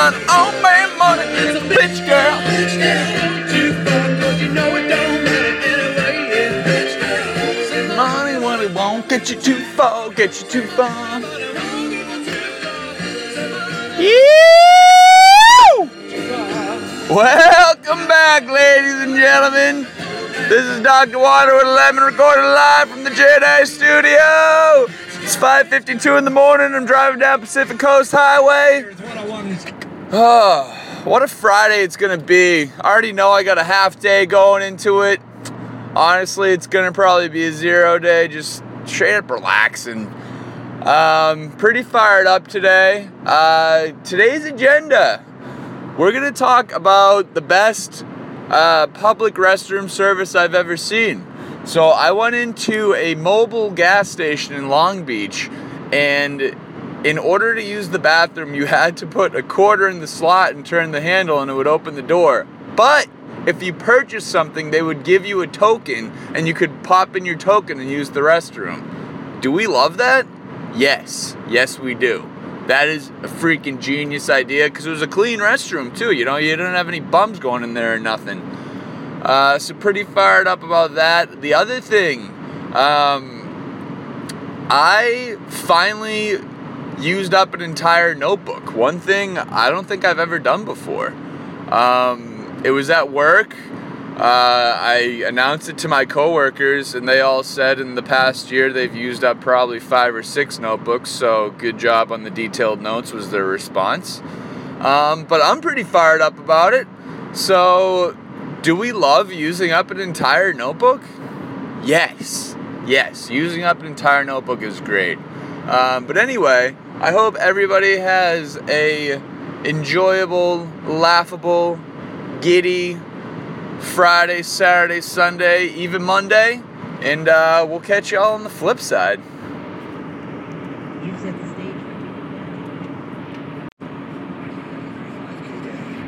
sun on It's a bitch girl. Bitch girl. Too fun, cause you know it don't matter. Yeah, bitch girl. Say money, won't get you too far, get you too far. Yeah. Welcome back, ladies and gentlemen. This is Dr. Water with Lemon, recorded live from the Jedi Studio. It's 5:52 in the morning. I'm driving down Pacific Coast Highway. Oh, what a Friday it's gonna be. I already know I got a half day going into it. Honestly, it's gonna probably be a zero day, just straight up relaxing. Um, pretty fired up today. Uh, today's agenda we're going to talk about the best uh, public restroom service I've ever seen. So, I went into a Mobil gas station in Long Beach, and in order to use the bathroom, you had to put a quarter in the slot and turn the handle, and it would open the door. But if you purchase something, they would give you a token, and you could pop in your token and use the restroom. Do we love that? Yes. Yes, we do. That is a freaking genius idea because it was a clean restroom too. You know, you didn't have any bums going in there or nothing. Uh, so pretty fired up about that. The other thing, um, I finally used up an entire notebook. One thing I don't think I've ever done before. Um, it was at work. Uh, I announced it to my coworkers, and they all said in the past year they've used up probably five or six notebooks. So good job on the detailed notes was their response. Um, but I'm pretty fired up about it. So, do we love using up an entire notebook? Yes, yes. Using up an entire notebook is great. Um, but anyway, I hope everybody has a enjoyable, laughable, giddy Friday, Saturday, Sunday, even Monday. And uh, we'll catch y'all on the flip side.